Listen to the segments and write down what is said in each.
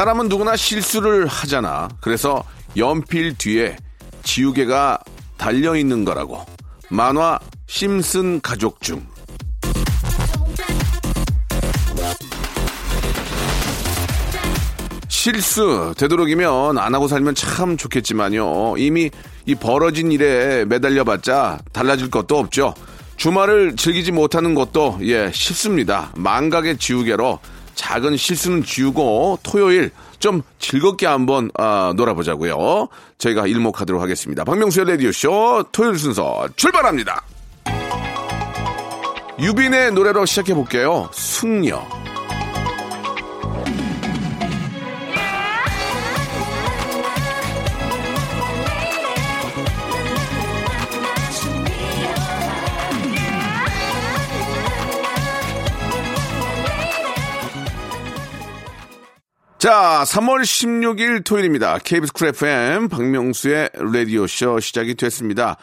사람은 누구나 실수를 하잖아 그래서 연필 뒤에 지우개가 달려있는 거라고 만화 심슨 가족 중 실수 되도록이면 안 하고 살면 참 좋겠지만요. 이미 이 벌어진 일에 매달려봤자 달라질 것도 없죠. 주말을 즐기지 못하는 것도 예 쉽습니다. 망각의 지우개로 작은 실수는 지우고 토요일 좀 즐겁게 한번 아, 놀아보자고요. 저희가 일목하도록 하겠습니다. 박명수의 라디오 쇼 토요일 순서 출발합니다. 유빈의 노래로 시작해 볼게요. 숙녀. 자, 3월 16일 토요일입니다. KBS 쿨 FM 박명수의 라디오쇼 시작이 됐습니다.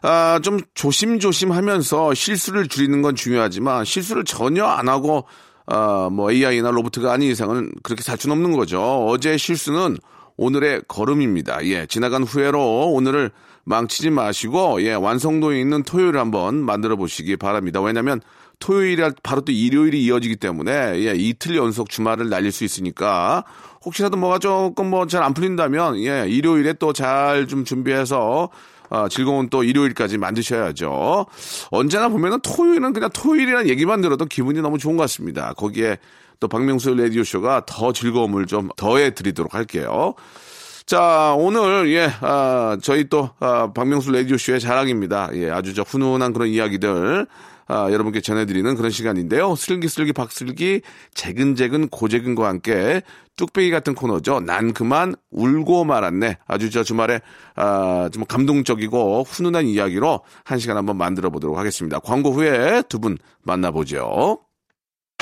아, 좀 조심조심 하면서 실수를 줄이는 건 중요하지만 실수를 전혀 안 하고, 아, 뭐 AI나 로봇가 아닌 이상은 그렇게 살 수는 없는 거죠. 어제 실수는 오늘의 걸음입니다. 예, 지나간 후회로 오늘을 망치지 마시고, 예, 완성도에 있는 토요일을 한번 만들어 보시기 바랍니다. 왜냐면 토요일이 바로 또 일요일이 이어지기 때문에 예, 이틀 연속 주말을 날릴 수 있으니까 혹시라도 뭐가 조금 뭐 잘 안 풀린다면 예, 일요일에 또 잘 좀 준비해서 아, 즐거운 또 일요일까지 만드셔야죠. 언제나 보면은 토요일은 그냥 토요일이라는 얘기만 들어도 기분이 너무 좋은 것 같습니다. 거기에 또 박명수 라디오쇼가 더 즐거움을 좀 더해 드리도록 할게요. 자, 오늘, 예, 아, 저희 또, 아, 박명수 라디오쇼의 자랑입니다. 예, 아주 저 훈훈한 그런 이야기들, 아, 여러분께 전해드리는 그런 시간인데요. 슬기슬기 박슬기, 재근재근 고재근과 함께 뚝배기 같은 코너죠. 난 그만 울고 말았네. 아주 저 주말에, 아, 좀 감동적이고 훈훈한 이야기로 한 시간 한번 만들어 보도록 하겠습니다. 광고 후에 두 분 만나보죠.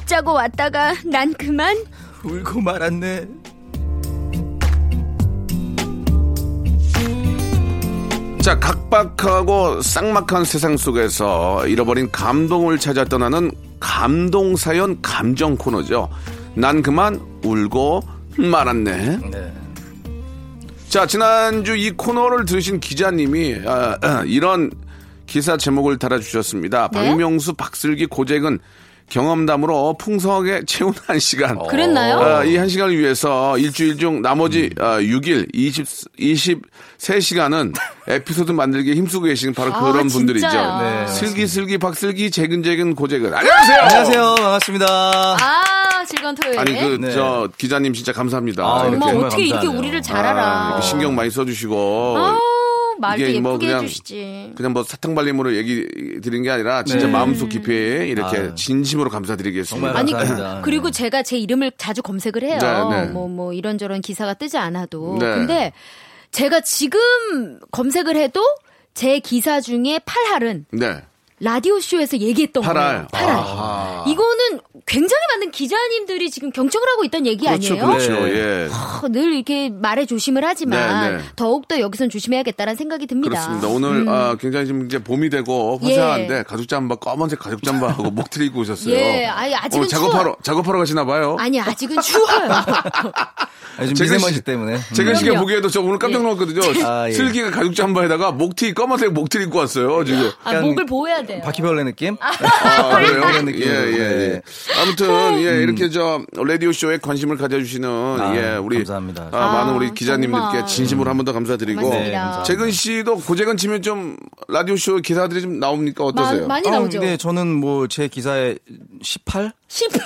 웃자고 왔다가 난 그만 울고 말았네 자, 각박하고 쌍막한 세상 속에서 잃어버린 감동을 찾아 떠나는 감동사연 감정 코너죠. 난 그만 울고 말았네. 자, 지난주 이 코너를 들으신 기자님이 아, 아, 이런 기사 제목을 달아주셨습니다. 네? 박명수, 박슬기, 고재근 경험담으로 풍성하게 채운 한 시간. 그랬나요? 아, 이한 시간을 위해서 일주일 중 나머지 아, 6일, 20, 23시간은 에피소드 만들기에 힘쓰고 계신 바로 아, 그런 분들이죠. 진짜요? 네, 슬기슬기, 박슬기, 재근재근, 고재근. 안녕하세요! 안녕하세요. 반갑습니다. 아 즐거운 토요일 아니, 그, 네. 저, 기자님 진짜 감사합니다. 아, 이렇게. 정말 어떻게 이렇게 감사하네요. 우리를 잘 알아 아, 이렇게 신경 많이 써주시고. 말도 이게 예쁘게 뭐 그냥- 해주시지 그냥 뭐 사탕발림으로 얘기 드린 게 아니라 진짜 네. 마음속 깊이 이렇게 아유. 진심으로 감사드리겠습니다. 아니 감사합니다. 그리고 제가 제 이름을 자주 검색을 해요. 네, 네. 뭐뭐 이런저런 기사가 뜨지 않아도. 네. 근데 제가 지금 검색을 해도 제 기사 중에 8할은 네. 라디오 쇼에서 얘기했던 팔알. 거예요. 8할. 아하. 이거는 굉장히 많은 기자님들이 지금 경청을 하고 있다는 얘기 그렇죠, 아니에요? 그렇죠. 네. 예. 어, 늘 이렇게 말에 조심을 하지만 네, 네. 더욱더 여기선 조심해야겠다는 생각이 듭니다. 그렇습니다. 오늘 음. 아, 굉장히 지금 이제 봄이 되고 화사한데 예. 가죽 잠바 검은색 가죽 잠바하고 목트리 입고 오셨어요. 예, 아니, 아직은 작업하러 추워요. 작업하러 가시나 봐요. 아니 아직은 추워요. 아, 좀 재근 미세먼지 씨- 때문에. 재근 씨가 그럼요. 보기에도 저 오늘 깜짝 놀랐거든요. 아, 예. 슬기가 가죽 잠바에다가 목티 검은색 목티를 입고 왔어요. 지금. 아, 목을 보호해야 돼요. 바퀴벌레 느낌? 아, 그래요? 그런 느낌. 예, 예, 예. 네. 아무튼, 예, 이렇게 저, 라디오 쇼에 관심을 가져주시는, 아, 예, 우리. 감사합니다. 아, 많은 아, 우리 기자님들께 정말. 진심으로 한 번 더 감사드리고. 네, 감사합니다. 재근 씨도 고재근 치면 좀, 라디오 쇼 기사들이 좀 나옵니까? 어떠세요? 마- 많이 아, 나오죠. 네, 저는 뭐 제 기사에 18? 18.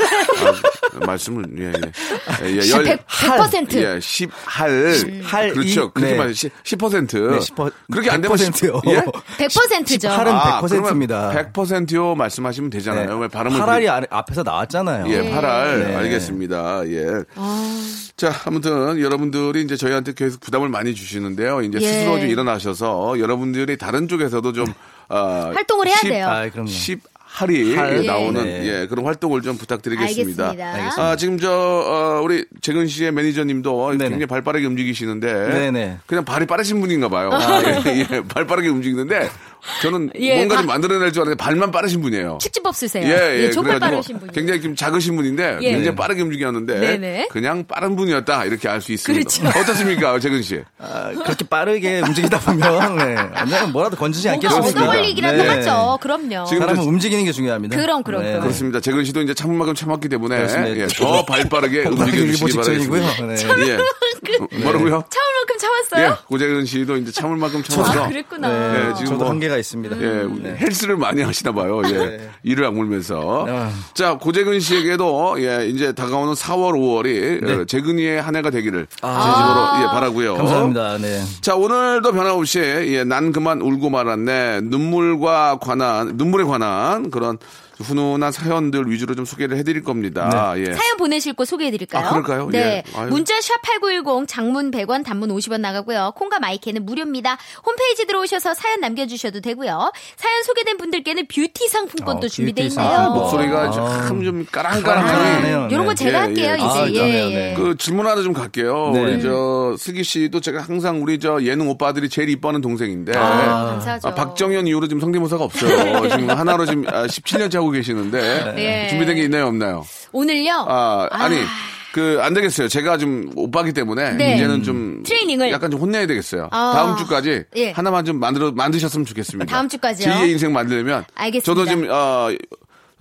말씀을, 예, 예. 예, 예, 100, 100%. 예, 10할. 할 그렇죠. 이- 그렇게 네. 말해. 10%. 네, 10%. 그렇게 안 되면 100%요. 예? 100%죠. 18은 아, 100%입니다. 그러면 100%요 말씀하시면 되잖아요. 왜 발음을 8알이 아- 앞에서 나왔잖아요. 예, 8알. 네. 알겠습니다. 예. 아. 자, 아무튼 여러분들이 이제 저희한테 계속 부담을 많이 주시는데요. 이제 예. 스스로 좀 일어나셔서 여러분들이 다른 쪽에서도 좀 어, 활동을 해야 돼요. 아, 그럼요. 10 할이 할. 나오는 네. 예, 그런 활동을 좀 부탁드리겠습니다. 알겠습니다. 아, 지금 저 어, 우리 재근 씨의 매니저님도 네네. 굉장히 발 빠르게 움직이시는데 네네. 그냥 발이 빠르신 분인가 봐요. 예, 예, 발 빠르게 움직이는데 저는 예, 뭔가 바- 좀 만들어낼 줄 알았는데 발만 빠르신 분이에요. 축지법 쓰세요. 예, 예. 정말 그래가지고 빠르신. 굉장히 좀 작으신 분인데 예. 굉장히 빠르게 움직였는데 네네. 그냥 빠른 분이었다 이렇게 알 수 있습니다. 그렇죠. 어떻습니까, 재근 씨? 아, 그렇게 빠르게 움직이다 보면 네, 언젠가 뭐라도 건지지 않겠습니까? 얻어걸리기라도 네. 하죠. 그럼요. 지금 사람은 저- 움직이는 게 중요합니다. 그럼, 그럼, 그럼. 그렇습니다. 재근 씨도 이제 참을 만큼 참았기 때문에. 예, 더 발빠르게 폭발하기 움직여 일보 주시기 직전이고요. 바라겠습니다. 네. 예. 뭐라고요? 참을 만큼 참았어요? 예, 고재근 씨도 이제 참을 만큼 참아서 아, 그랬구나. 네, 지금 저도 뭐- 한계가 있습니다. 예, 헬스를 많이 하시나 봐요. 예. 네. 이를 악물면서. 아. 자, 고재근 씨에게도 예, 이제 다가오는 4월, 5월이 네. 재근이의 한 해가 되기를 진심으로 예, 바라고요. 감사합니다. 네. 자, 오늘도 변함없이, 예, 난 그만 울고 말았네. 눈물과 관한, 눈물에 관한 그런 훈훈한 사연들 위주로 좀 소개를 해드릴 겁니다. 예. 사연 보내실 곳 소개해드릴까요? 아, 그럴까요? 네. 예. 문자 샵 8910 장문 100원 단문 50원 나가고요. 콩과 마이 K는 무료입니다. 홈페이지 들어오셔서 사연 남겨주셔도 되고요. 사연 소개된 분들께는 뷰티 상품권도 어, 준비돼 뷰티 있네요. 아. 목소리가 아. 참좀 아, 까랑까랑하니. 네. 이런 거 제가 예, 할게요, 예. 이제. 아, 예, 예. 네. 그 질문 하나 좀 갈게요. 네. 우리 저 슬기 씨도 제가 항상 우리 저 예능 오빠들이 제일 이뻐하는 동생인데 아, 감사하죠. 아, 박정현 이후로 지금 성대모사가 없어요. 지금 하나로 지금 아, 17년째 하고 계시는데 네. 준비된 게 있나요, 없나요? 오늘요? 아, 아니. 그, 안 되겠어요. 제가 좀 오빠기 때문에 네. 이제는 좀 트레이닝을. 약간 좀 혼내야 되겠어요. 아. 다음 주까지 예. 하나만 좀 만들어 만드셨으면 좋겠습니다. 다음 주까지요? 제2의 인생 만들려면 알겠습니다. 저도 지금 어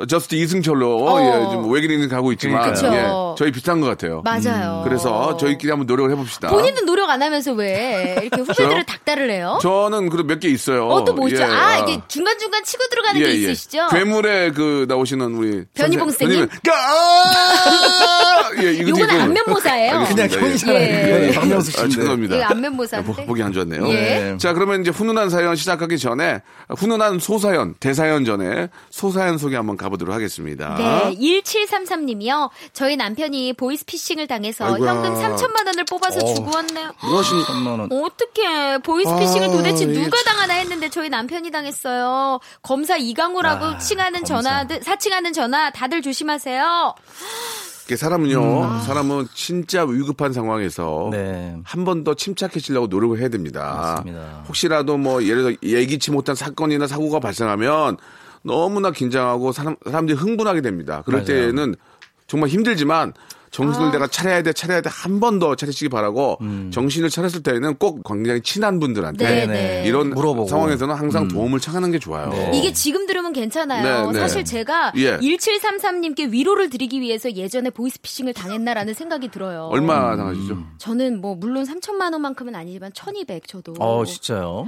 just 이승철로 어. 예, 좀 외길 인생 가고 있지만 그쵸. 예, 저희 비슷한 것 같아요. 맞아요. 그래서 저희끼리 한번 노력을 해봅시다. 본인은 노력 안 하면서 왜 이렇게 후배들을? 닦달을 해요? 저는 그런 몇개 있어요. 어, 또뭐 있죠? 예, 아, 이게 중간중간 치고 들어가는 게 있으시죠? 괴물에 그 나오시는 우리 변희봉 선생- 선생님? 아! 예, 이거 요거는 이거- 안면모사예요. 그냥 예. 형이잖아요. 예. 예. 박명수 아. 죄송합니다. 보- 보기 안 좋네요. 예. 자, 그러면 이제 훈훈한 사연 시작하기 전에 훈훈한 소사연, 대사연 전에 소사연 소개 한번 가보도록 하겠습니다. 네, 1733님이요. 저희 남편이 보이스피싱을 당해서 아이고야. 현금 3천만 원을 뽑아서 주고 왔네요. 무엇이 3만 원. 어떡해. 보이스피싱을 아, 도대체 누가 참- 당하나 했는데 저희 남편이 당했어요. 검사 이강호라고 아, 칭하는 검사. 전화, 사칭하는 전화 다들 조심하세요. 이게 사람은요, 음. 사람은 진짜 위급한 상황에서 네. 한번 더 침착해지려고 노력을 해야 됩니다. 맞습니다. 혹시라도 뭐 예를 들어 예기치 못한 사건이나 사고가 발생하면 너무나 긴장하고 사람, 사람들이 흥분하게 됩니다. 그럴 맞아요. 때는 정말 힘들지만 정신을 아. 내가 차려야 돼, 차려야 돼, 한 번 더 차리시기 바라고 정신을 차렸을 때는 꼭 굉장히 친한 분들한테 네, 네. 이런 물어보고. 상황에서는 항상 도움을 청하는 게 좋아요. 이게 지금 들으면 괜찮아요. 네, 네. 사실 제가 예. 1733님께 위로를 드리기 위해서 예전에 보이스피싱을 당했나라는 생각이 들어요. 얼마 당하시죠? 저는 뭐 물론 3천만 원만큼은 아니지만 1200 저도. 어, 진짜요?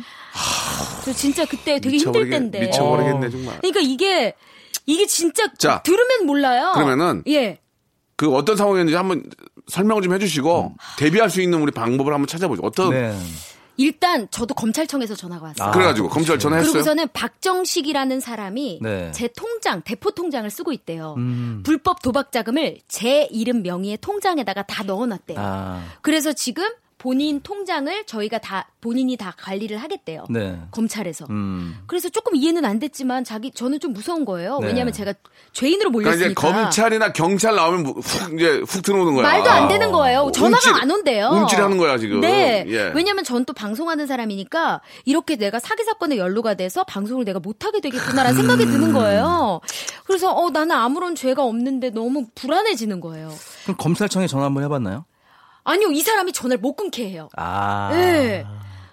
저 진짜 그때 되게 힘들 때인데. 미쳐버리겠네 어. 정말. 그러니까 이게 이게 진짜 자, 들으면 몰라요. 그러면은 예. 그 어떤 상황이었는지 한번 설명을 좀 해주시고 대비할 수 있는 우리 방법을 한번 찾아보죠. 어떤 네. 일단 저도 검찰청에서 전화가 왔어요. 아, 그래가지고 검찰 전화했어요. 그리고서는 박정식이라는 사람이 네. 제 통장, 대포 통장을 쓰고 있대요. 음. 불법 도박 자금을 제 이름 명의의 통장에다가 다 넣어놨대요. 아, 그래서 지금 본인 통장을 저희가 다 본인이 다 관리를 하겠대요. 네. 검찰에서. 음. 그래서 조금 이해는 안 됐지만 자기 저는 좀 무서운 거예요. 네. 왜냐하면 제가 죄인으로 그러니까 이제 몰렸으니까. 검찰이나 경찰 나오면 뭐훅 이제 훅 들어오는 거야. 말도 안 되는 거예요. 전화가 움찔- 안 온대요. 움찔하는 거야 지금. 네. 예. 왜냐면 전 또 방송하는 사람이니까 이렇게 내가 사기 사건에 연루가 돼서 방송을 내가 못 하게 되겠구나라는 생각이 드는 거예요. 그래서 어 나는 아무런 죄가 없는데 너무 불안해지는 거예요. 그럼 검찰청에 전화 한번 해봤나요? 아니요, 이 사람이 전화를 못 끊게 해요. 아. 네.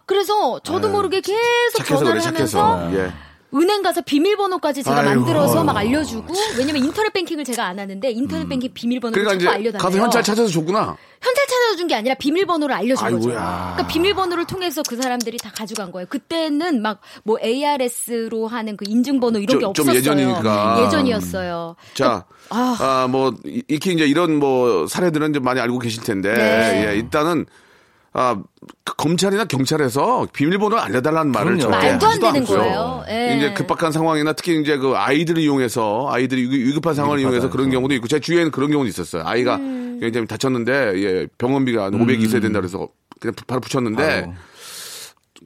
그래서 저도 모르게 계속 착해서 전화를 그래, 하면서 착해서. 예. 은행 가서 비밀번호까지 제가 아이고. 만들어서 막 알려주고 왜냐면 인터넷 뱅킹을 제가 안 하는데 인터넷 뱅킹 비밀번호를 그러니까 자꾸 알려달래요. 가서 현찰 찾아서 줬구나. 현찰 찾아준 게 아니라 비밀번호를 알려준 거죠. 아이고야. 그러니까 비밀번호를 통해서 그 사람들이 다 가져간 거예요. 그때는 막 뭐 ARS로 하는 그 인증번호 이런 게 좀- 좀 없었어요. 예전이니까. 예전이었어요. 자, 아. 아, 뭐, 이- 이렇게 이제 이런 뭐 사례들은 좀 많이 알고 계실 텐데, 네. 예, 일단은, 아, 그 검찰이나 경찰에서 비밀번호를 알려달라는 말을 그럼요. 절대 말도 안 하지도 되는 않고요. 거예요. 예. 이제 급박한 상황이나 특히 이제 그 아이들을 이용해서 아이들이 위- 위급한 상황을 이용해서 그런 해서. 경우도 있고 제 주위에는 그런 경우도 있었어요. 아이가 음. 굉장히 다쳤는데 예, 병원비가 한 500이 있어야 된다 그래서 그냥 바로 붙였는데 아유.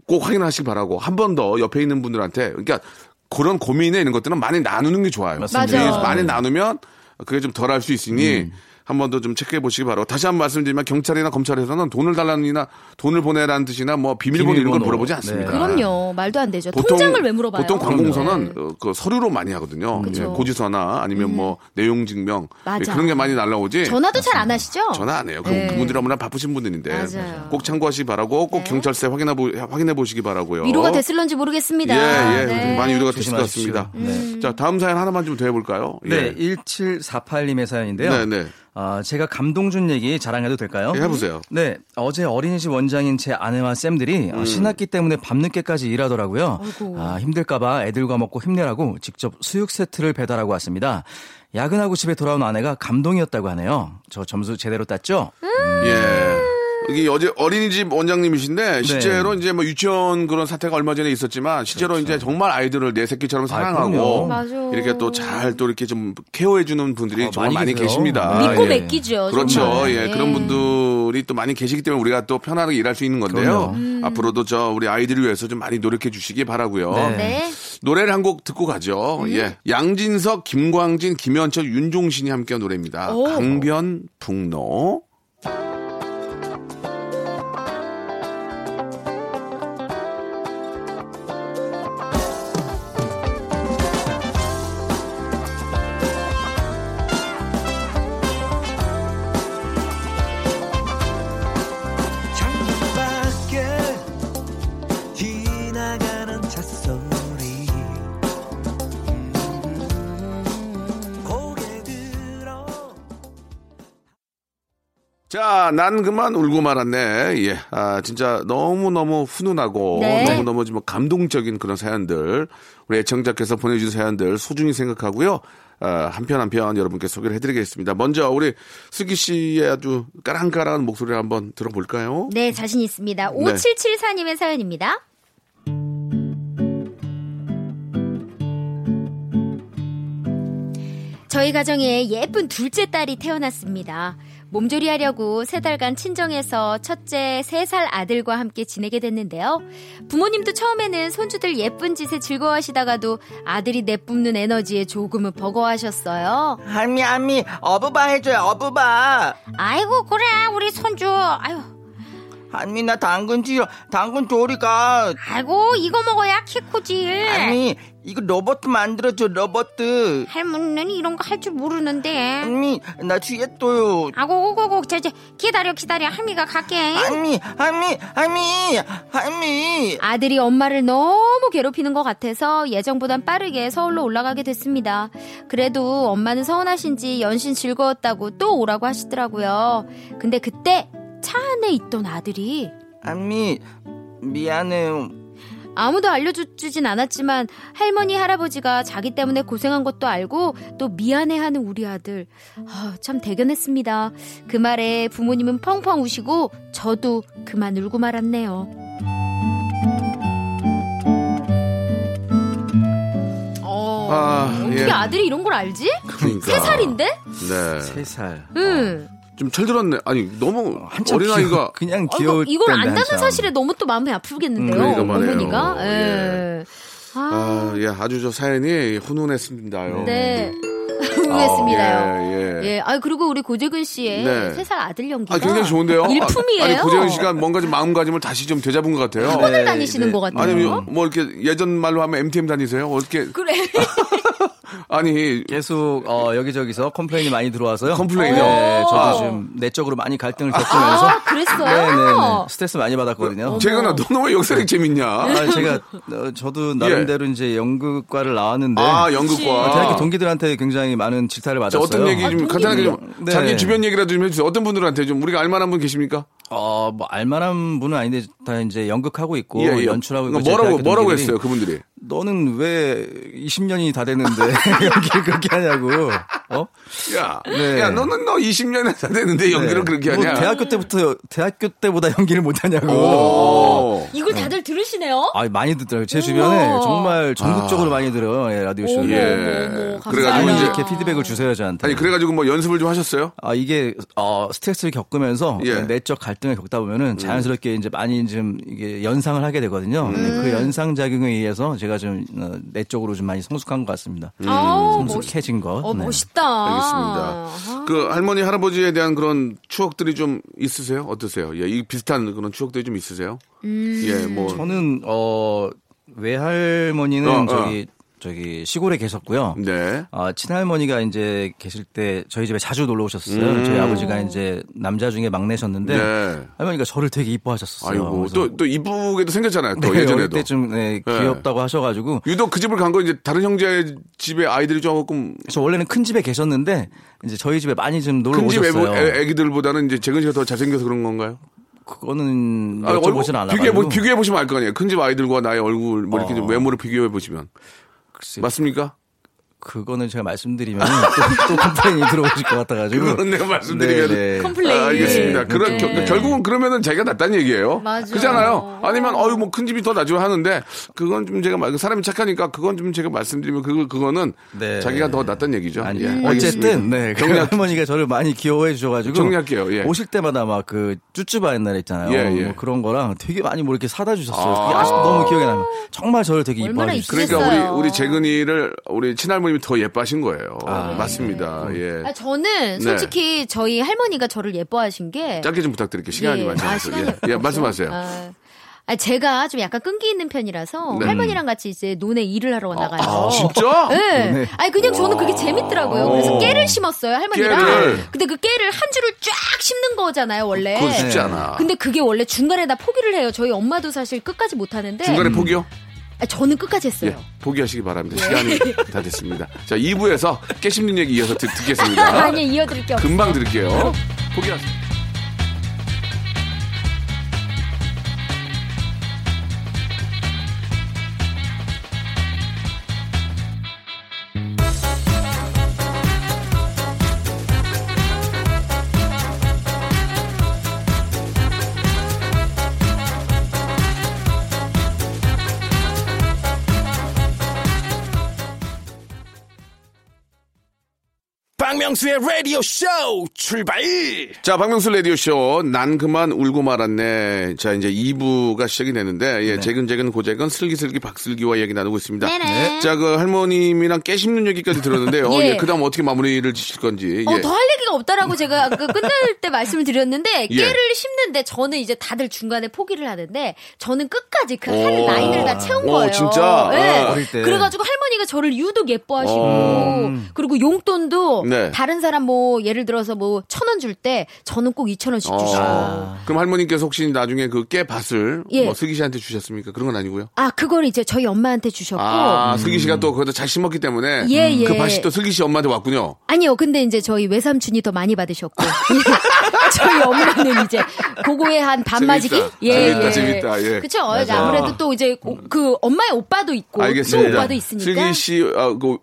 꼭 확인하시기 바라고 한 번 더 옆에 있는 분들한테 그러니까 그런 고민에 있는 것들은 많이 나누는 게 좋아요. 맞아요. 그래서 많이 나누면 그게 좀 덜 할 수 있으니 음. 한 번 더 좀 체크해 보시기 바라고 다시 한 번 말씀드리면 경찰이나 검찰에서는 돈을 달라는이나 돈을 보내라는 뜻이나 뭐 비밀번호 이런 걸 비밀번호. 물어보지 않습니다. 네. 그럼요. 말도 안 되죠. 통장을 왜 물어봐요? 보통 관공서는 네. 어, 그 서류로 많이 하거든요. 예, 고지서나 아니면 뭐 내용 증명 맞아. 예, 그런 게 많이 날라오지. 전화도 잘 안 하시죠? 전화 안 해요. 그 네. 그분들이 너무나 바쁘신 분들인데 맞아요. 꼭 참고하시 기 바라고 꼭 네. 경찰서에 확인해 보 확인해 보시기 바라고요. 위로가 됐을런지 모르겠습니다. 예, 예. 네. 많이 위로가 됐을 것. 같습니다. 음. 자, 다음 사연 하나만 좀 더 해볼까요? 네, 예. 1748님의 사연인데요. 네, 네. 아, 제가 감동 준 얘기 자랑해도 될까요? 예, 해보세요. 네, 어제 어린이집 원장인 제 아내와 쌤들이 음. 어, 신학기 때문에 밤늦게까지 일하더라고요. 아이고. 아, 힘들까봐 애들과 먹고 힘내라고 직접 수육 세트를 배달하고 왔습니다. 야근하고 집에 돌아온 아내가 감동이었다고 하네요. 저 점수 제대로 땄죠? 예. 여기 어제 어린이집 원장님이신데 실제로 네. 이제 뭐 유치원 그런 사태가 얼마 전에 있었지만 실제로 이제 정말 아이들을 내 새끼처럼 사랑하고 그럼요. 맞아. 이렇게 또잘또 이렇게 좀 케어해 주는 분들이 어, 정말 많이 많이. 계십니다. 믿고 예. 맡기죠. 그렇죠. 정말. 예, 그런 분들이 또 많이 계시기 때문에 우리가 또 편안하게 일할 수 있는 건데요. 앞으로도 저 우리 아이들을 위해서 좀 많이 노력해 주시기 바라고요. 네. 네. 노래를 한 곡 듣고 가죠. 예. 양진석, 김광진, 김현철, 윤종신이 함께한 노래입니다. 오. 강변 북로. 자, 난 그만 울고 말았네. 예. 아, 진짜 너무너무 훈훈하고 네. 너무너무 좀 감동적인 그런 사연들. 우리 애청자께서 보내주신 사연들 소중히 생각하고요. 아, 한편 한편 여러분께 소개를 해드리겠습니다. 먼저 우리 슬기 씨의 아주 까랑까랑한 목소리를 한번 들어볼까요? 네, 자신 있습니다. 5774님의 사연입니다. 저희 가정에 예쁜 둘째 딸이 태어났습니다. 몸조리 하려고 세 달간 친정에서 첫째 세 살 아들과 함께 지내게 됐는데요. 부모님도 처음에는 손주들 예쁜 짓에 즐거워하시다가도 아들이 내뿜는 에너지에 조금은 버거워하셨어요. 할미 할미 어부바 해줘요 어부바. 아이고 그래 우리 손주. 아유 할미 나 당근 찌요 당근 조리가. 아이고 이거 먹어야 키 크지 할미 이거 로봇 만들어줘 로봇. 할머니는 이런 거 할 줄 모르는데. 할미 나 취했어요. 아고 오고고 저저 기다려 기다려. 할미가 갈게. 할미 할미 할미 할미. 아들이 엄마를 너무 괴롭히는 것 같아서 예정보단 빠르게 서울로 올라가게 됐습니다. 그래도 엄마는 서운하신지 연신 즐거웠다고 또 오라고 하시더라고요. 근데 그때 차 안에 있던 아들이 할미 미안해요 아무도 알려주진 않았지만 할머니 할아버지가 자기 때문에 고생한 것도 알고 또 미안해하는 우리 아들 아, 참 대견했습니다. 그 말에 부모님은 펑펑 우시고 저도 그만 울고 말았네요. 어, 아, 어떻게 예. 아들이 이런 걸 알지? 그러니까. 세 살인데? 네. 세 살. 응. 좀 철들었네. 아니, 너무 한참 어린아이가. 그냥 어, 귀여울 이거, 이걸 안다는 한참. 사실에 너무 또 마음이 아프겠는데요. 음, 그러니까. 어머니가. 예. 예. 아, 아, 예, 아주 저 사연이 훈훈했습니다요. 네. 모르겠습니다요. 예, 예. 예. 아 그리고 우리 고재근 씨의 네. 세살 아들 연기가 아, 굉장히 좋은데요? 일품이에요. 아, 아니, 고재현 씨가 뭔가 좀 마음가짐을 다시 좀 되잡은 것 같아요. 학원을 네, 다니시는 네. 것 같아요. 아니, 뭐 이렇게 예전 말로 하면 MTM 다니세요? 어떻게. 그래. 아니 계속 어, 여기저기서 complain이 많이 들어와서요. complain이요? 네, 저도 아. 지금 내적으로 많이 갈등을 겪으면서 아, 그랬어요? 네네네 스트레스 많이 받았거든요. 재근아 너는 왜 역사력 재밌냐? 아, 제가 어, 저도 나름대로 이제 연극과를 나왔는데 예. 아 어, 연극과 대학교 동기들한테 굉장히 많은 질타를 자, 받았어요. 어떤 얘기 좀 아, 간단하게 좀 네. 자기 주변 얘기라도 좀 해주세요. 어떤 분들한테 좀 우리가 알만한 분 계십니까? 어, 뭐 알만한 분은 아닌데 다 이제 연극하고 있고 예, 예. 연출하고 있고 뭐라고 제 대학교 뭐라고 동기들이 했어요 그분들이? 너는 왜 20년이 다 됐는데 연기를 그렇게 하냐고. 어? 야, 네. 야 너는 너 20년이 다 됐는데 연기를 네. 그렇게 뭐 하냐? 대학교 때부터 대학교 때보다 연기를 못 하냐고. 오. 이걸 다들 들으시네요? 아, 많이 듣더라고요. 제 주변에. 정말 전국적으로 많이 들어요. 예, 라디오 쇼. 예. 그래가지고 많이 이제- 이렇게 피드백을 주세요, 저한테. 아니 그래가지고 뭐 연습을 좀 하셨어요? 아, 이게, 어, 스트레스를 겪으면서 예. 내적 갈등을 겪다 보면은 자연스럽게 이제 많이 좀 이게 연상을 하게 되거든요. 근데 그 연상 작용에 의해서 제가 좀 어, 내적으로 좀 많이 성숙한 것 같습니다. 아우, 멋있, 성숙해진 것. 어, 네. 멋있 다. 알겠습니다. 그 할머니 할아버지에 대한 그런 추억들이 좀 있으세요? 어떠세요? 예, 이 비슷한 그런 추억들이 좀 있으세요? 예, 뭐 저는, 어, 외할머니는 어, 어. 저기, 저기 시골에 계셨고요. 네. 아, 친할머니가 이제 계실 때 저희 집에 자주 놀러 오셨어요. 음. 저희 아버지가 이제 남자 중에 막내셨는데 네. 할머니가 저를 되게 이뻐하셨어요. 아이고 또 또 이쁘게도 생겼잖아요. 또 네, 예전에도. 때좀 네, 네. 귀엽다고 하셔가지고 유독 그 집을 간 거 이제 다른 형제 집에 아이들이 조금 저 원래는 큰 집에 계셨는데 이제 저희 집에 많이 좀 놀러 큰 집 오셨어요. 애기들보다는 이제 재근 씨가 더 잘생겨서 그런 건가요? 그거는 아, 여쭤보진 않아요. 비교해, 보시면 알 거 아니에요. 큰 집 아이들과 나의 얼굴, 뭐 이렇게 어. 좀 외모를 비교해 보시면. 맞습니까? 그거는 제가 말씀드리면 또, 또 complain이 들어오실 것 같아가지고. 그거는 내가 말씀드리면. 네, 네. complain. 아, 알겠습니다. 네. 그런, 겨- 결국은 그러면은 자기가 낫다는 얘기예요. 맞아요. 그잖아요. 아니면, 어유 뭐 큰 집이 더 낫죠 하는데, 그건 좀 제가, 말- 사람이 착하니까 그건 좀 제가 말씀드리면, 그거, 그거는 네. 자기가 더 낫다는 얘기죠. 아니, 예. 어쨌든 네그 정리할, 할머니가 저를 많이 귀여워해 주셔가지고 정리할게요, 예. 오실 때마다 막 그 쭈쭈바 옛날에 있잖아요. 예, 예. 뭐 그런 거랑 되게 많이 뭐 이렇게 사다 주셨어요. 아. 그게 아직도 너무 기억에 남아요. 정말 저를 되게 얼마나 이뻐해 주셨어요. 그러니까. 우리, 우리 재근이를 우리 친할머 님이 더 예뻐하신 거예요. 아. 맞습니다. 예. 아, 저는 솔직히 저희 할머니가 저를 예뻐하신 게 짧게 좀 부탁드릴게요. 시간이 예. 많지 아, 않아서. 시간이 예. 예? 말씀하세요. 아, 아, 제가 좀 약간 끈기 있는 편이라서 네. 할머니랑 같이 이제 논에 일을 하러 나가요. 아, 진짜? 네. 네. 아니 그냥 저는 그게 재밌더라고요. 그래서 깨를 심었어요 할머니랑. 깨를. 근데 그 깨를 한 줄을 쫙 심는 거잖아요 원래. 그건 쉽지 네. 않아. 근데 그게 원래 중간에 다 포기를 해요. 저희 엄마도 사실 끝까지 못 하는데. 중간에 포기요? 아, 저는 끝까지 했어요. 예, 포기하시기 바랍니다. 시간이 다 됐습니다. 자, 2부에서 깨 씹는 얘기 이어서 듣, 겠습니다 아니 이어드릴 게 없어요. 금방 드릴게요. 포기하세요. 박명수의 라디오 쇼 출발! 자, 박명수 라디오 쇼, 난 그만 울고 말았네. 자, 이제 2부가 시작이 되는데, 예, 재근재근 고재근 슬기슬기 박슬기와 얘기 나누고 있습니다. 네네. 자, 그 할머님이랑 깨 씹는 얘기까지 들었는데요. 예. 예, 그 다음 어떻게 마무리를 지실 건지. 어, 예. 더할 얘기가 없다라고 제가 그 끝날 때 말씀을 드렸는데 예. 깨를 심는데 저는 이제 다들 중간에 포기를 하는데 저는 끝까지 그한 오. 라인을 다 채운 오, 거예요. 진짜? 네. 아, 어릴 때. 그래가지고 할머니가 저를 유독 예뻐하시고 어. 그리고 용돈도 네. 다른 사람 뭐 예를 들어서 뭐 천 원 줄 때 저는 꼭 이천 원씩 주시고 어. 그럼 할머님께서 혹시 나중에 그 깨 밭을 예. 뭐 슬기 씨한테 주셨습니까? 그런 건 아니고요. 아 그걸 이제 저희 엄마한테 주셨고 아, 슬기 씨가 또 거기다 잘 심었기 때문에 음. 예, 예. 그 밭이 또 슬기 씨 엄마한테 왔군요. 아니요, 근데 이제 저희 외삼촌이 더 많이 받으셨고 저희 엄마는 이제 그거에 한 반마지기? 재밌다. 재밌다, 재밌다. 예. 그쵸. 맞아. 아무래도 또 이제 오- 그 엄마의 오빠도 있고 또. 오빠도 있으니까 슬기 씨, 아, 그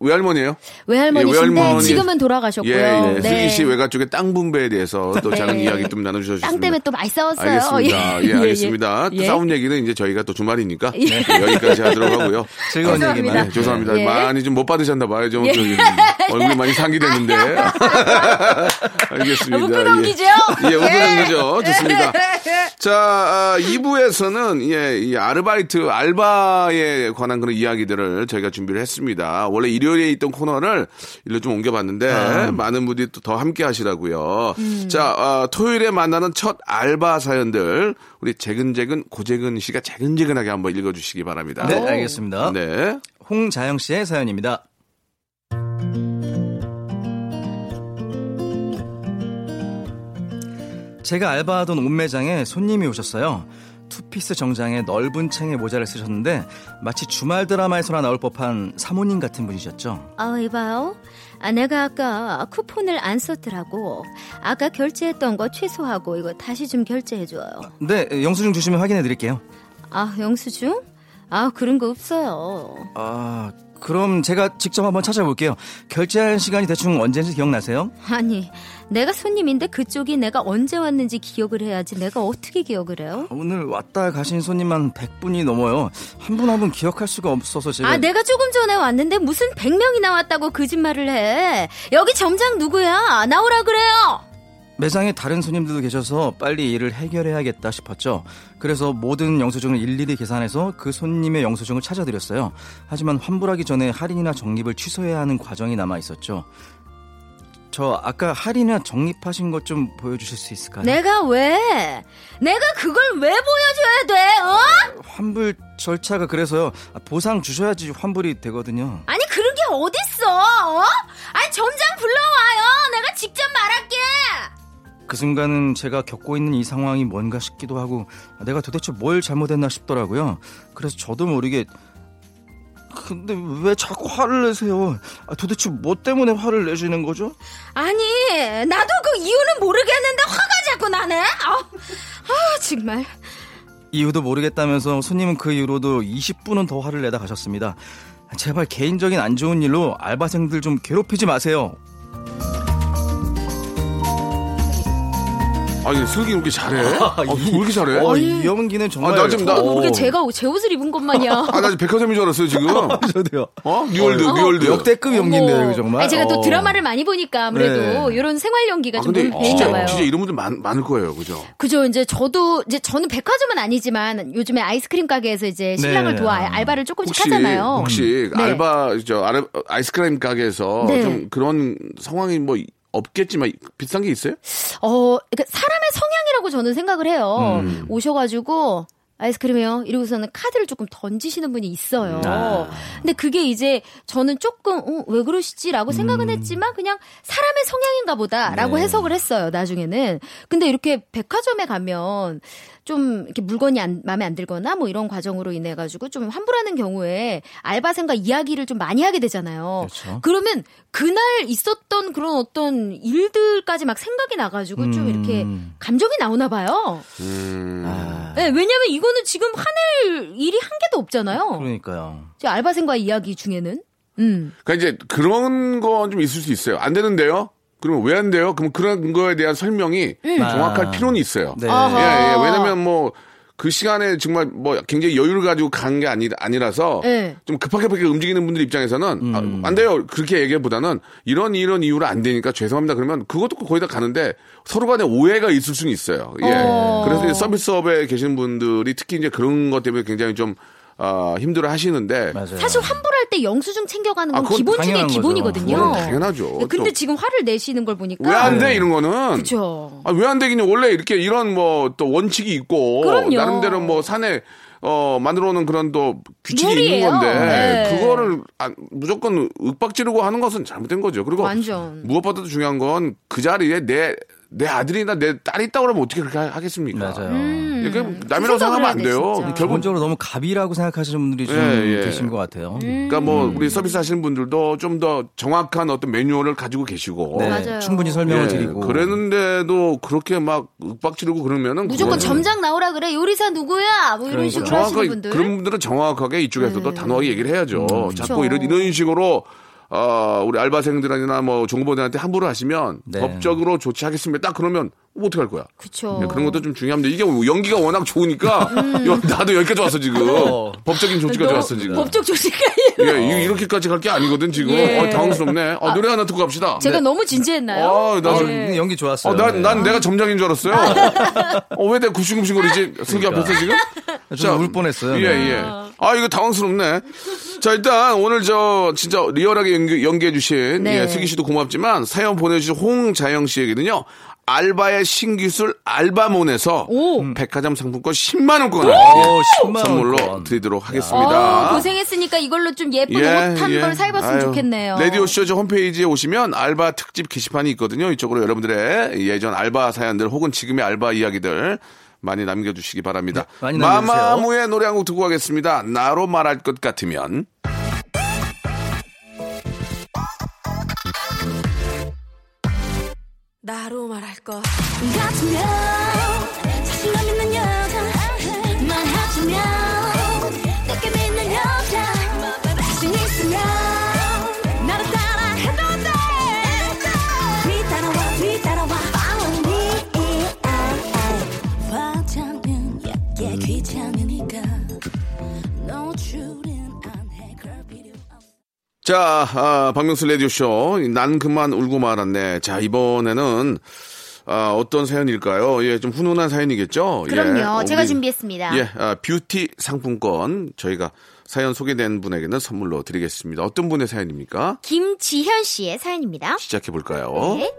외할머니예요? 외할머니신데 예, 외할머니. 지금은 돌아가셨고요. 예, 예. 네. 슬기 씨 외가 쪽의 땅 분배에 대해서 또 네. 작은 이야기 좀 나눠주셨습니다. 땅 때문에 또 많이 싸웠어요. 알겠습니다. 예, 예, 알겠습니다. 예. 또 예. 싸운 얘기는 이제 저희가 또 주말이니까 예. 네, 여기까지 하도록 하고요. 즐거운 죄송합니다. 얘기만. 네, 죄송합니다. 예. 많이 좀 못 받으셨나 봐요. 좀 예. 저기 얼굴이 많이 상기됐는데. 알겠습니다. 웃고넘기죠? 예, 예 웃고넘기죠. 좋습니다. 자, 아, 2부에서는 예, 이 아르바이트 알바에 관한 그런 이야기들을 저희가 준비를 했습니다. 원래 일요일에 있던 코너를 일로 좀 옮겨봤는데 아. 많은 분들이 또 더 함께 하시라고요. 음. 자, 어, 토요일에 만나는 첫 알바 사연들 우리 재근재근 고재근 씨가 재근재근하게 한번 읽어주시기 바랍니다. 네, 알겠습니다. 네. 홍자영 씨의 사연입니다. 제가 알바하던 옷매장에 손님이 오셨어요. 투피스 정장에 넓은 챙의 모자를 쓰셨는데 마치 주말 드라마에서나 나올 법한 사모님 같은 분이셨죠. 아, 이봐요. 아, 내가 아까 쿠폰을 안 썼더라고. 아까 결제했던 거 취소하고 이거 다시 좀 결제해줘요. 네, 영수증 주시면 확인해 드릴게요. 아, 영수증? 아, 그런 거 없어요. 아, 그럼 제가 직접 한번 찾아볼게요. 결제할 시간이 대충 언제인지 기억나세요? 아니, 내가 손님인데 그쪽이 내가 언제 왔는지 기억을 해야지 내가 어떻게 기억을 해요? 오늘 왔다 가신 손님만 100분이 넘어요. 한 분 한분 기억할 수가 없어서 제가 아, 내가 조금 전에 왔는데 무슨 100명이 나왔다고 거짓말을 해. 여기 점장 누구야? 나오라 그래요. 매장에 다른 손님들도 계셔서 빨리 일을 해결해야겠다 싶었죠. 그래서 모든 영수증을 일일이 계산해서 그 손님의 영수증을 찾아드렸어요. 하지만 환불하기 전에 할인이나 적립을 취소해야 하는 과정이 남아 있었죠. 저 아까 할인이나 적립하신 것 좀 보여주실 수 있을까요? 내가 왜? 내가 그걸 왜 보여줘야 돼? 어? 환불 절차가 그래서요. 아, 보상 주셔야지 환불이 되거든요. 아니 그런 게 어딨어? 어? 아니 점장 불러와요. 내가 직접 말할게. 그 순간은 제가 겪고 있는 이 상황이 뭔가 싶기도 하고 아, 내가 도대체 뭘 잘못했나 싶더라고요. 그래서 저도 모르게 근데 왜 자꾸 화를 내세요? 아, 도대체 뭐 때문에 화를 내시는 거죠? 아니 나도 그 이유는 모르겠는데 화가 자꾸 나네. 아, 아 정말. 이유도 모르겠다면서 손님은 그 이후로도 20분은 더 화를 내다 가셨습니다. 제발 개인적인 안 좋은 일로 알바생들 좀 괴롭히지 마세요. 아니 슬기 이렇게 잘해? 아, 왜 이렇게 잘해? 어, 이 연기는 정말 아, 나 지금 나- 어. 제가 제 옷을 입은 것만이야. 아, 나 지금 백화점인 줄 알았어요, 지금. 저도요. 어? 뉴월드, 뉴월드. 역대급 연기인데요, 이거 정말. 아니, 제가 또 어. 드라마를 많이 보니까 아무래도 네. 이런 생활 연기가 아, 좀 근데 진짜, 봐요. 진짜 이런 분들 많, 많을 거예요, 그죠? 그죠. 이제 저도 이제 저는 백화점은 아니지만 요즘에 아이스크림 가게에서 이제 신랑을 네. 도와 알바를 조금씩 혹시, 하잖아요. 혹시 네. 알바, 저, 아르, 아이스크림 가게에서 네. 좀 그런 상황이 뭐 없겠지만 비슷한 게 있어요? 어, 그러니까 사람의 성향이라고 저는 생각을 해요. 음. 오셔가지고 아이스크림이요. 이러고서는 카드를 조금 던지시는 분이 있어요. 아. 근데 그게 이제 저는 조금 어, 왜 그러시지라고 생각은 했지만 그냥 사람의 성향인가 보다라고 네. 해석을 했어요. 나중에는. 근데 이렇게 백화점에 가면 좀 이렇게 물건이 안, 마음에 안 들거나 뭐 이런 과정으로 인해 가지고 좀 환불하는 경우에 알바생과 이야기를 좀 많이 하게 되잖아요. 그렇죠. 그러면 그날 있었던 그런 어떤 일들까지 막 생각이 나가지고 좀 이렇게 음. 감정이 나오나 봐요. 음. 아, 네, 왜냐면 이거는 지금 화낼 일이 한 개도 없잖아요. 그러니까요. 제 알바생과의 이야기 중에는. 음. 그러니까 이제 그런 건 좀 있을 수 있어요. 안 되는데요? 그러면 왜안 돼요? 그럼 그런 거에 대한 설명이 정확할 아. 필요는 있어요. 네. 예, 예. 왜냐면 뭐, 그 시간에 정말 뭐 굉장히 여유를 가지고 간 게 아니, 아니라서 네. 좀 급하게 급하게 움직이는 분들 입장에서는 아, 안 돼요. 그렇게 얘기보다는 이런 이런 이유로 안 되니까 죄송합니다. 그러면 그것도 거의 다 가는데 서로 간에 오해가 있을 수는 있어요. 예. 어. 그래서 서비스업에 계신 분들이 특히 이제 그런 것 때문에 굉장히 좀 아, 힘들어 하시는데 맞아요. 사실 환불할 때 영수증 챙겨가는 아, 건 그건 기본 중에. 기본이거든요. 당연하죠. 네, 근데 또. 지금 화를 내시는 걸 보니까 왜 안 돼? 이런 거는. 그렇죠. 아, 왜 안 되긴 원래 이렇게 이런 뭐 또 원칙이 있고 그럼요. 나름대로 뭐 산에 어 만들어 놓은 그런 또 규칙이 룰이에요. 있는 건데 네. 그거를 안- 무조건 윽박지르고 하는 것은 잘못된 거죠. 그리고 완전. 무엇보다도 중요한 건 그 자리에 내 내 아들이나 내 딸이 있다고 그러면 어떻게 그렇게 하- 하겠습니까? 맞아요. 음. 이게 그 남이라고 생각하면 안 돼, 돼요. 진짜. 기본적으로 너무 갑이라고 생각하시는 분들이 좀 예, 예. 계신 것 같아요. 그러니까 뭐 우리 서비스 하시는 분들도 좀 더 정확한 어떤 매뉴얼을 가지고 계시고 네, 맞아요. 충분히 설명을 예, 드리고. 그랬는데도 그렇게 막 윽박지르고 그러면은 무조건 점장 나오라 그래. 요리사 누구야? 뭐 이런 그러니까. 식으로 정확하게 하시는 분들. 그런 분들은 정확하게 이쪽에서도 네. 단호하게 얘기를 해야죠. 자꾸 그쵸. 이런 이런 식으로 어, 우리 알바생들이나 뭐 종업원들한테 함부로 하시면 네. 법적으로 조치하겠습니다. 딱 그러면 뭐 어떻게 할 거야? 그쵸. 네, 그런 것도 좀 중요합니다. 이게 연기가 워낙 좋으니까 음. 여- 나도 여기까지 왔어 지금 어. 법적인 조치까지 너 왔어 지금. 법적 조치까지. 예, 이- 이렇게까지 갈 게 아니거든 지금. 예. 어, 당황스럽네. 어, 노래 하나 듣고 갑시다. 제가 네. 너무 진지했나요? 어, 나 아, 좀- 네. 연기 좋았어요. 어, 난, 네. 난 내가 점장인 줄 알았어요. 어, 왜 내가 굽신굽신거리지? 슬기 그러니까. 앞에서 지금? 좀울 뻔했어요. 예, 네. 예. 아, 이거 당황스럽네. 자, 일단 오늘 저 진짜 리얼하게 연기, 연기해주신 네. 예, 슬기 씨도 고맙지만 사연 보내주신 홍자영 씨에게는요. 알바의 신기술 알바몬에서 오. 백화점 상품권 10만 원권 오, 10만 선물로 원권. 드리도록 하겠습니다. 어, 고생했으니까 이걸로 좀 예쁜 옷한걸 사입었으면 좋겠네요. 라디오 쇼 저 홈페이지에 오시면 알바 특집 게시판이 있거든요. 이쪽으로 여러분들의 예전 알바 사연들 혹은 지금의 알바 이야기들 많이 남겨주시기 바랍니다. 네, 많이 남겨주세요. 마마무의 노래 한 곡 듣고 가겠습니다. 나로 말할 것 같으면. 나로 말할 것. 같으면 자, 아, 박명수 라디오쇼. 난 그만 울고 말았네. 자, 이번에는, 아, 어떤 사연일까요? 예, 좀 훈훈한 사연이겠죠? 그럼요. 예, 제가 우리- 준비했습니다. 예, 아, 뷰티 상품권 저희가 사연 소개된 분에게는 선물로 드리겠습니다. 어떤 분의 사연입니까? 김지현 씨의 사연입니다. 시작해 볼까요? 네.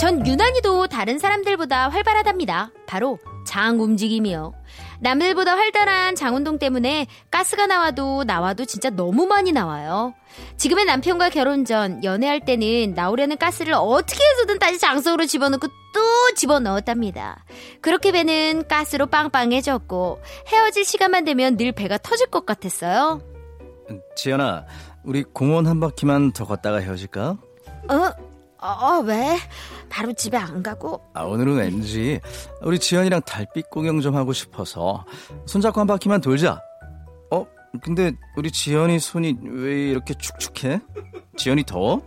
전 유난히도 다른 사람들보다 활발하답니다. 바로 장 움직임이요. 남들보다 활달한 장 운동 때문에 가스가 나와도 나와도 진짜 너무 많이 나와요. 지금의 남편과 결혼 전 연애할 때는 나오려는 가스를 어떻게 해서든 다시 장속으로 집어넣고 또 집어넣었답니다. 그렇게 배는 가스로 빵빵해졌고 헤어질 시간만 되면 늘 배가 터질 것 같았어요. 지연아, 우리 공원 한 바퀴만 더 걷다가 헤어질까? 어? 어, 왜? 바로 집에 안 가고? 아, 오늘은 왠지 우리 지연이랑 달빛 구경 좀 하고 싶어서 손잡고 한 바퀴만 돌자. 어? 근데 우리 지연이 손이 왜 이렇게 축축해? 지연이 더워?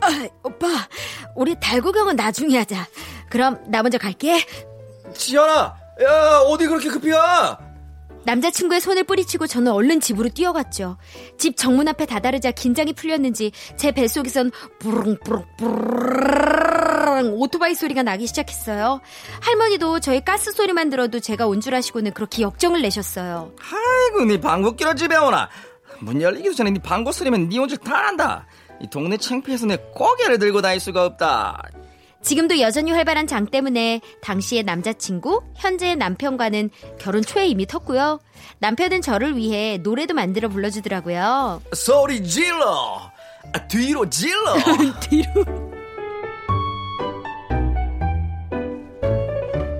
아, 오빠, 우리 달 구경은 나중에 하자. 그럼 나 먼저 갈게. 지연아! 야, 어디 그렇게 급히 가? 남자친구의 손을 뿌리치고 저는 얼른 집으로 뛰어갔죠. 집 정문 앞에 다다르자 긴장이 풀렸는지 제 뱃속에선 부릉부릉 부릉 오토바이 소리가 나기 시작했어요. 할머니도 저희 가스 소리만 들어도 제가 온 줄 아시고는 그렇게 역정을 내셨어요. 아이고, 네 방구 끼러 집에 오나? 문 열리기도 전에 네 방구 소리면 네 온 줄 다 난다. 이 동네 창피해서 내 고개를 들고 다닐 수가 없다. 지금도 여전히 활발한 장 때문에 당시의 남자친구, 현재의 남편과는 결혼 초에 이미 텄고요. 남편은 저를 위해 노래도 만들어 불러주더라고요. 소리 질러! 아, 뒤로 질러!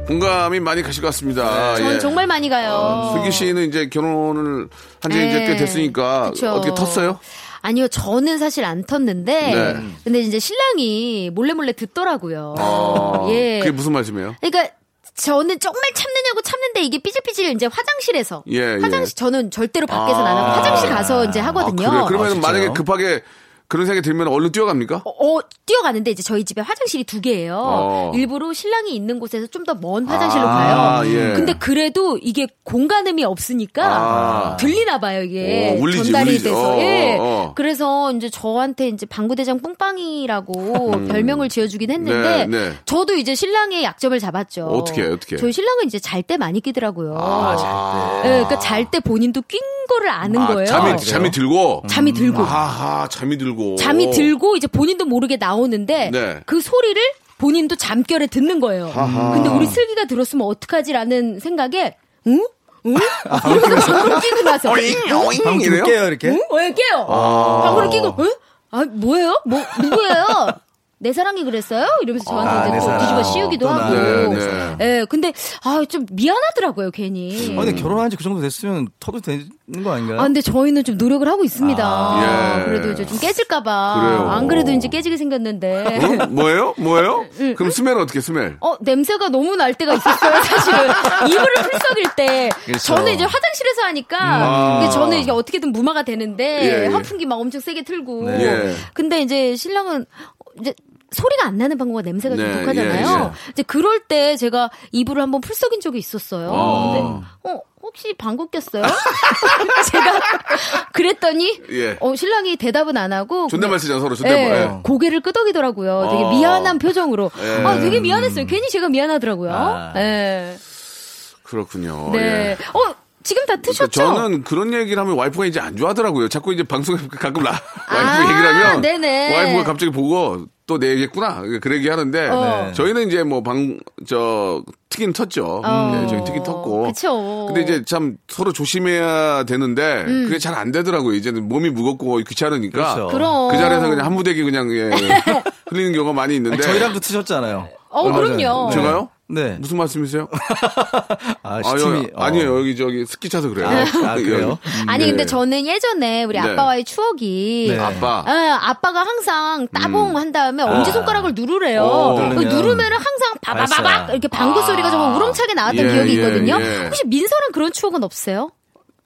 공감이 많이 가실 것 같습니다. 전 예. 정말 많이 가요. 슬기 씨는 이제 결혼을 한지 이제 네. 꽤 됐으니까 그쵸. 어떻게 텄어요? 아니요, 저는 사실 안 텄는데, 네. 근데 이제 신랑이 몰래 몰래 듣더라고요. 어, 예. 그게 무슨 말씀이에요? 그러니까 저는 정말 참느냐고 참는데 이게 삐질삐질 이제 화장실에서 예, 예. 화장실 저는 절대로 밖에서 아. 안 하고 화장실 가서 이제 아, 하거든요. 그래요? 그러면 아? 만약에 급하게 그런 생각이 들면 얼른 뛰어갑니까? 어, 어, 뛰어가는데 이제 저희 집에 화장실이 두 개예요. 어. 일부러 신랑이 있는 곳에서 좀 더 먼 화장실로 아, 가요. 예. 근데 그래도 이게 공간음이 없으니까 아. 들리나 봐요, 이게. 어, 울리지, 전달이 울리지. 돼서. 어, 예. 어. 그래서 이제 저한테 이제 방구대장 뽕빵이라고 별명을 지어주긴 했는데 네, 네. 저도 이제 신랑의 약점을 잡았죠. 어떻게 어떻게? 저희 신랑은 이제 잘 때 많이 끼더라고요. 아, 예, 그러니까 잘 때 본인도 낀 거를 아는 아, 거예요. 잠이, 잠이 들고? 잠이 들고. 아하, 잠이 들고. 잠이 들고 이제 본인도 모르게 나오는데 네. 그 소리를 본인도 잠결에 듣는 거예요. 아하. 근데 우리 슬기가 들었으면 어떡하지라는 생각에 응? 응? 이러면서 방구를 끼고 나서 어잉, 어잉, 방구? 깨요, 이렇게? 응? 왜 깨요? 방구를 끼고 응? 아 뭐예요? 뭐 누구예요? 내 사랑이 그랬어요? 이러면서 저한테 아, 이제 내 또. 뒤집어 씌우기도. 하고. 네, 네. 예, 근데 아 좀 미안하더라고요 괜히. 아, 근데 결혼한 지 그 정도 됐으면 터도 되는 거 아닌가요? 아, 근데 저희는 좀 노력을 하고 있습니다. 아, 예. 그래도 이제 좀 깨질까봐. 그래요. 안 그래도 이제 깨지게 생겼는데. 어? 뭐예요? 뭐예요? 그럼 스멜은 어떻게 스멜? 어, 냄새가 너무 날 때가 있었어요, 사실은. 이불을 풀썩일 때. 그렇죠. 저는 이제 화장실에서 하니까. 아. 근데 저는 이게 어떻게든 무마가 되는데. 예, 예. 환풍기 막 엄청 세게 틀고. 네. 예. 근데 이제 신랑은 이제 소리가 안 나는 방구가 냄새가 좀 네, 독하잖아요. 예, 이제 그럴 때 제가 이불을 한번 풀썩인 적이 있었어요. 아. 근데 어 혹시 방구 꼈어요? 제가 그랬더니 예. 어, 신랑이 대답은 안 하고 존댓말 쓰잖아, 서로 존댓말. 예, 예. 고개를 끄덕이더라고요. 되게 아. 미안한 표정으로. 예. 아, 되게 미안했어요. 괜히 제가 미안하더라고요. 아. 예. 그렇군요. 네. 예. 어, 지금 다 트셨죠? 저는 그런 얘기를 하면 와이프가 이제 안 좋아하더라고요. 자꾸 이제 방송에 가끔 나, 와이프 아, 얘기를 하면 네네. 와이프가 갑자기 보고 또내 얘기했구나. 그 얘기 하는데 어. 저희는 이제 뭐 방, 저, 트긴 텄죠. 네, 저희 트긴 텄고. 어. 그쵸. 근데 이제 참 서로 조심해야 되는데 음. 그게 잘 안 되더라고요. 이제는 몸이 무겁고 귀찮으니까. 그렇죠. 그럼. 그 자리에서 그냥 한 무대기 그냥 예, 흘리는 경우가 많이 있는데. 저희랑도 트셨잖아요. 어, 그럼요. 제가요? 네. 무슨 말씀이세요? 아, 아, 시침이. 여기, 아니에요. 여기 저기 스키 차서 그래요. 아, 그래요? 아니 네. 근데 저는 예전에 우리 네. 아빠와의 추억이 네. 아빠. 예, 아빠가 항상 따봉 한 다음에 엄지 손가락을 누르래요. 어. 그 누르면 누르면은 항상 바바바박. 이렇게 방구 소리가 정말 우렁차게 나왔던 예, 기억이 예, 있거든요. 예. 혹시 민서랑 그런 추억은 없어요?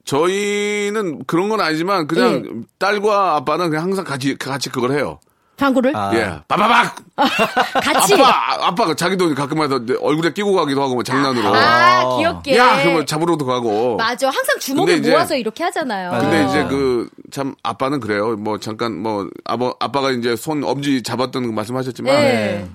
저희는 그런 건 아니지만 그냥 예. 딸과 아빠는 그냥 항상 같이 같이 그걸 해요. 방구를 아. 예, 빠바박. 같이 아빠, 아빠가 자기도 가끔마다 내 얼굴에 끼고 가기도 하고 뭐 장난으로. 아 귀엽게. 야, 그러면 잡으러도 가고. 맞아. 항상 근데 이제- 모아서 이렇게 하잖아요. 근데 어. 이제 그 참 아빠는 그래요. 뭐 잠깐 뭐 아버 아빠가 이제 손 엄지 잡았던 거 말씀하셨지만 네.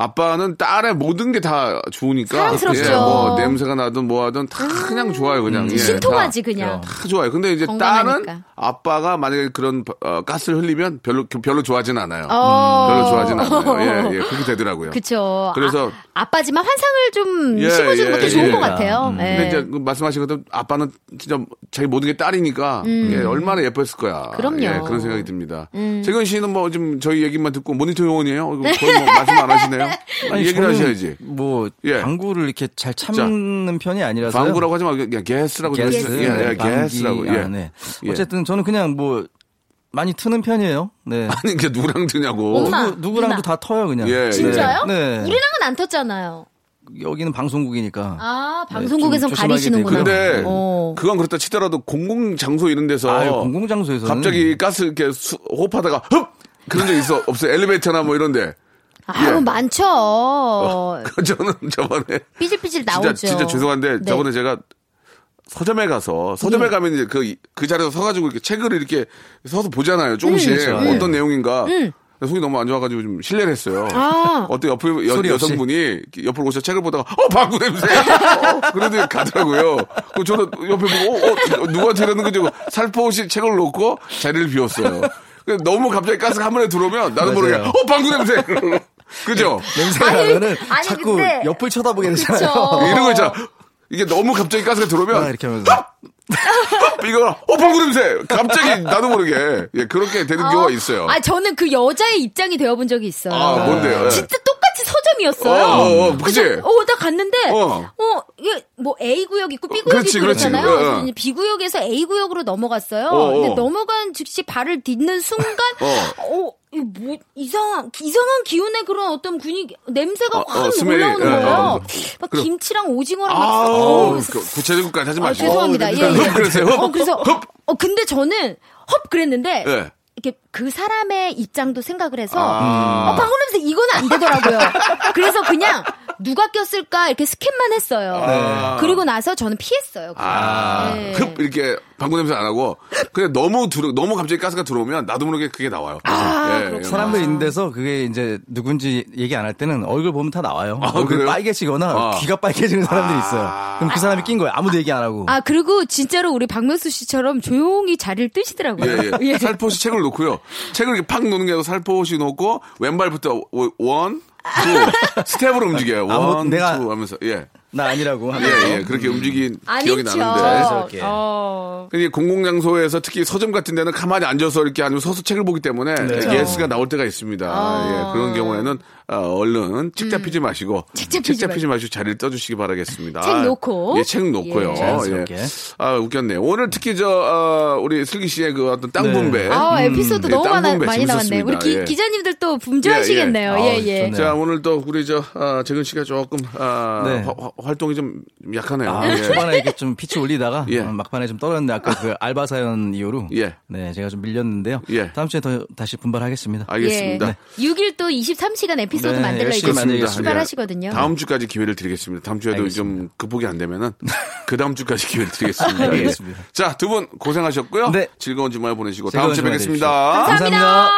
아빠는 딸의 모든 게 다 좋으니까 사랑스럽죠. 예, 뭐 냄새가 나든 뭐 하든 다 그냥 좋아요 그냥 예, 신통하지 다, 그냥. 다 좋아요. 근데 이제 건강하니까. 딸은 아빠가 만약에 그런 어, 가스를 흘리면 별로 별로 좋아하진 않아요. 어. 별로 좋아하진 않아요. 예, 예, 그렇게 되더라고요. 그쵸. 그래서- 아, 아빠지만 환상을 좀 예, 심어주는 예, 것도 예. 좋은 것 음. 같아요. 근데 예. 이제 그 말씀하신 것처럼 아빠는 진짜 자기 모든 게 딸이니까 예, 얼마나 예뻤을 거야. 음. 그럼요. 예, 그런 생각이 듭니다. 음. 재근 씨는 뭐 좀 저희 얘기만 듣고 모니터 요원이에요? 거의 뭐 말씀 안 하시네요? 아니, 얘기를 하셔야지. 뭐 예. 방구를 이렇게 잘 참는 편이 아니라서 방구라고 하지 말고 그냥 게스라고 좀 게스, 해주세요. 예, 예, 게스라고. 예. 아, 네. 예. 어쨌든 저는 그냥 뭐 많이 트는 편이에요. 네. 아니 이게 누구랑 드냐고. 엄마. 누구, 누구랑도 누나. 다 터요 그냥. 예, 진짜요? 네. 우리랑은 안 텄잖아요. 여기는 방송국이니까. 아, 방송국에선 좀 조심하게 가리시는구나. 근데 어. 그건 그렇다 치더라도 공공 장소 이런 데서 아유, 공공 장소에서는 갑자기 가스 이렇게 수- 호흡하다가 흡 그런 적 있어 없어요 엘리베이터나 뭐 이런데 아유, 예. 많죠. 그 저는 저번에 삐질삐질 나오죠. 진짜 진짜 죄송한데 네. 저번에 제가 서점에 가서 서점에 가면 이제 그, 그 자리에서 서가지고 이렇게 책을 이렇게 서서 보잖아요. 조금씩 그렇죠. 어떤 내용인가. 근데 속이 너무 안 좋아가지고 좀 실례를 했어요. 아. 어떤 옆에 여? 여성분이 옆으로 오셔서 책을 보다가 어 방구 냄새. 어, 그래도 가더라고요. 그 저는 옆에 보고 어, 어, 누구한테 이러는 거지? 살포시 책을 놓고 자리를 비웠어요. 너무 갑자기 가스가 한 번에 들어오면 나도 모르게. 어 방구 냄새. 그죠? 냄새가 아니, 나면은 아니, 자꾸 근데- 옆을 쳐다보게 되잖아요. 이런 거 있잖아. 이게 너무 갑자기 가스가 들어오면 아, 이렇게 하면서. 이거 어 방구 냄새 갑자기 나도 모르게 예 그렇게 되는 경우가 있어요. 아, 저는 그 여자의 입장이 되어본 적이 있어요. 아, 뭔데요? 예. 진짜 똑같이 서점이었어요. 어, 어, 어, 그치? 그래서, 어, 나 갔는데, 어. 어, 이게 뭐 A 구역 있고 B 구역 그렇지, 있고 그렇지. 그렇잖아요. 어, 어. 그래서 이제 B 구역에서 A 구역으로 넘어갔어요. 어, 어. 근데 넘어간 즉시 발을 딛는 순간, 어, 이거 뭐 이상한 이상한 기운의 그런 어떤 분위기 냄새가 어, 확 어, 스멜이, 올라오는 예, 거예요. 어, 막 그럼- 김치랑 오징어랑 막 아, 어, 그 구체적으로까지 하지 아, 마시고. 죄송합니다. 예, 예. 흡 그러세요. 흡. 어, 그래서 흡. 어 근데 저는 헙 그랬는데 예. 이렇게 그 사람의 입장도 생각을 해서 아. 어, 방울 냄새 이거는 안 되더라고요. 그래서 그냥 누가 꼈을까 이렇게 스캔만 했어요. 그리고 나서 저는 피했어요. 그냥. 아, 네. 흡 이렇게 방구 냄새 안 하고 그냥 너무 들어 너무 갑자기 가스가 들어오면 나도 모르게 그게 나와요. 아, 예, 예. 사람들 있는 데서 그게 이제 누군지 얘기 안 할 때는 얼굴 보면 다 나와요. 아, 얼굴 그래요? 빨개지거나 아. 귀가 빨개지는 사람들이 있어요. 그럼 그 사람이 낀 거예요. 아무도 얘기 안 하고. 아 그리고 진짜로 우리 박명수 씨처럼 조용히 자리를 뜨시더라고요. 예, 예. 살포시 책을 놓고요. 책을 이렇게 팍 놓는 게 아니라 살포시 놓고 왼발부터 오- one, two 스텝으로 움직여요. one, 내가- two 하면서 예. 나 아니라고 하면서. 예, 예. 그렇게 움직인 아니죠. 기억이 나는데. 자연스럽게. 어. 이 공공장소에서 특히 서점 같은 데는 가만히 앉아서 이렇게 아니면 서서 책을 보기 때문에 가스가 나올 때가 있습니다. 예, 그런 경우에는 어, 얼른 책 잡히지 마시고 책 잡히지 잡히지 마시고 자리를 떠주시기 바라겠습니다. 책 놓고. 예, 책 놓고요. 예. 예. 아 웃겼네요. 오늘 특히 저 어, 우리 슬기 씨의 그 어떤 땅 분배. 아 에피소드 예, 너무 땅 많아, 많이 나왔네. 재밌었습니다. 우리 기, 예. 기자님들 또 분주하시겠네요. 예, 예. 예, 예. 아, 자 오늘 또 우리 저 아, 재근 씨가 조금 아, 네. 화- 화- 활동이 좀 약하네요. 아, 예. 초반에 이렇게 좀 피치 올리다가 예. 어, 막판에 좀 떨어졌는데 아까 그 알바 사연 이후로 예. 네 제가 좀 밀렸는데요. 예. 다음 주에 더 다시 분발하겠습니다. 알겠습니다. 예. 6일 또 23시간 에피소드 네, 만들러 열심히 이제 만들겠습니다. 출발하시거든요. 다음 주까지 기회를 드리겠습니다. 다음 주에도 알겠습니다. 좀 극복이 안 되면은 그 다음 주까지 기회를 드리겠습니다. 예. 알겠습니다. 자, 두 분 고생하셨고요. 네. 즐거운 주말 보내시고 다음 즐거운 주에 주말 뵙겠습니다. 감사합니다.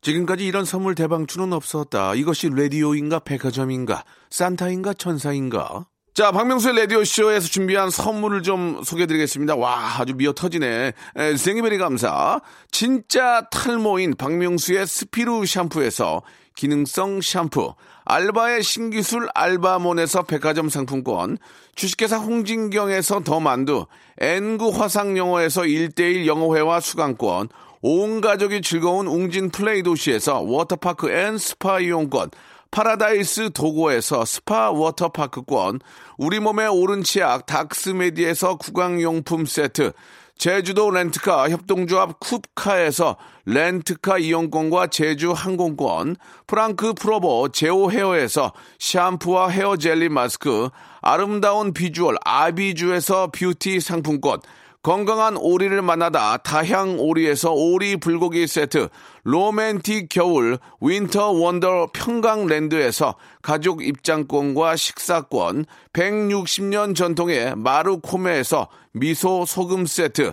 지금까지 이런 선물 대방출은 없었다. 이것이 라디오인가 백화점인가 산타인가 천사인가 자, 박명수의 라디오쇼에서 준비한 선물을 좀 소개해드리겠습니다. 와, 아주 미어 터지네. 에, 생이베리 감사. 진짜 탈모인 박명수의 스피루 샴푸에서 기능성 샴푸. 알바의 신기술 알바몬에서 백화점 상품권. 주식회사 홍진경에서 더 만두. 엔구 화상영어에서 1대1 영어회화 수강권. 온 가족이 즐거운 웅진 플레이 도시에서 워터파크 and 스파 이용권. 파라다이스 도고에서 스파 워터파크권, 우리 몸의 옳은 치약 닥스메디에서 구강용품 세트, 제주도 렌트카 협동조합 쿱카에서 렌트카 이용권과 제주 항공권, 프랑크 프로보 제오 헤어에서 샴푸와 헤어 젤리 마스크, 아름다운 비주얼 아비주에서 뷰티 상품권, 건강한 오리를 만나다 다향 오리에서 오리 불고기 세트, 로맨틱 겨울 winter wonder 평강랜드에서 가족 입장권과 식사권, 160년 전통의 마루코메에서 미소 소금 세트,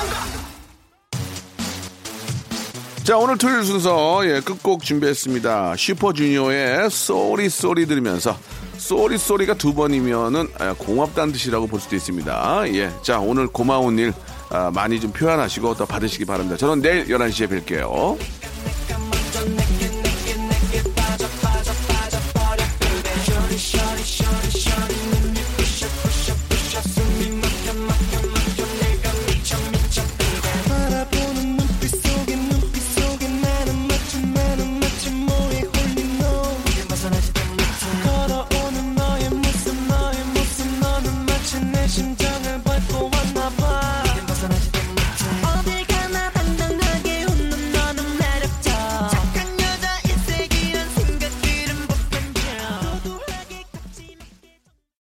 자, 오늘 토요일 순서, 예, 끝곡 준비했습니다. 슈퍼주니어의 Sorry Sorry 들으면서, sorry sorry가 두 번이면은, 아, 고맙다는 뜻이라고 볼 수도 있습니다. 예. 자, 오늘 고마운 일, 아, 많이 좀 표현하시고 또 받으시기 바랍니다. 저는 내일 11시에 뵐게요.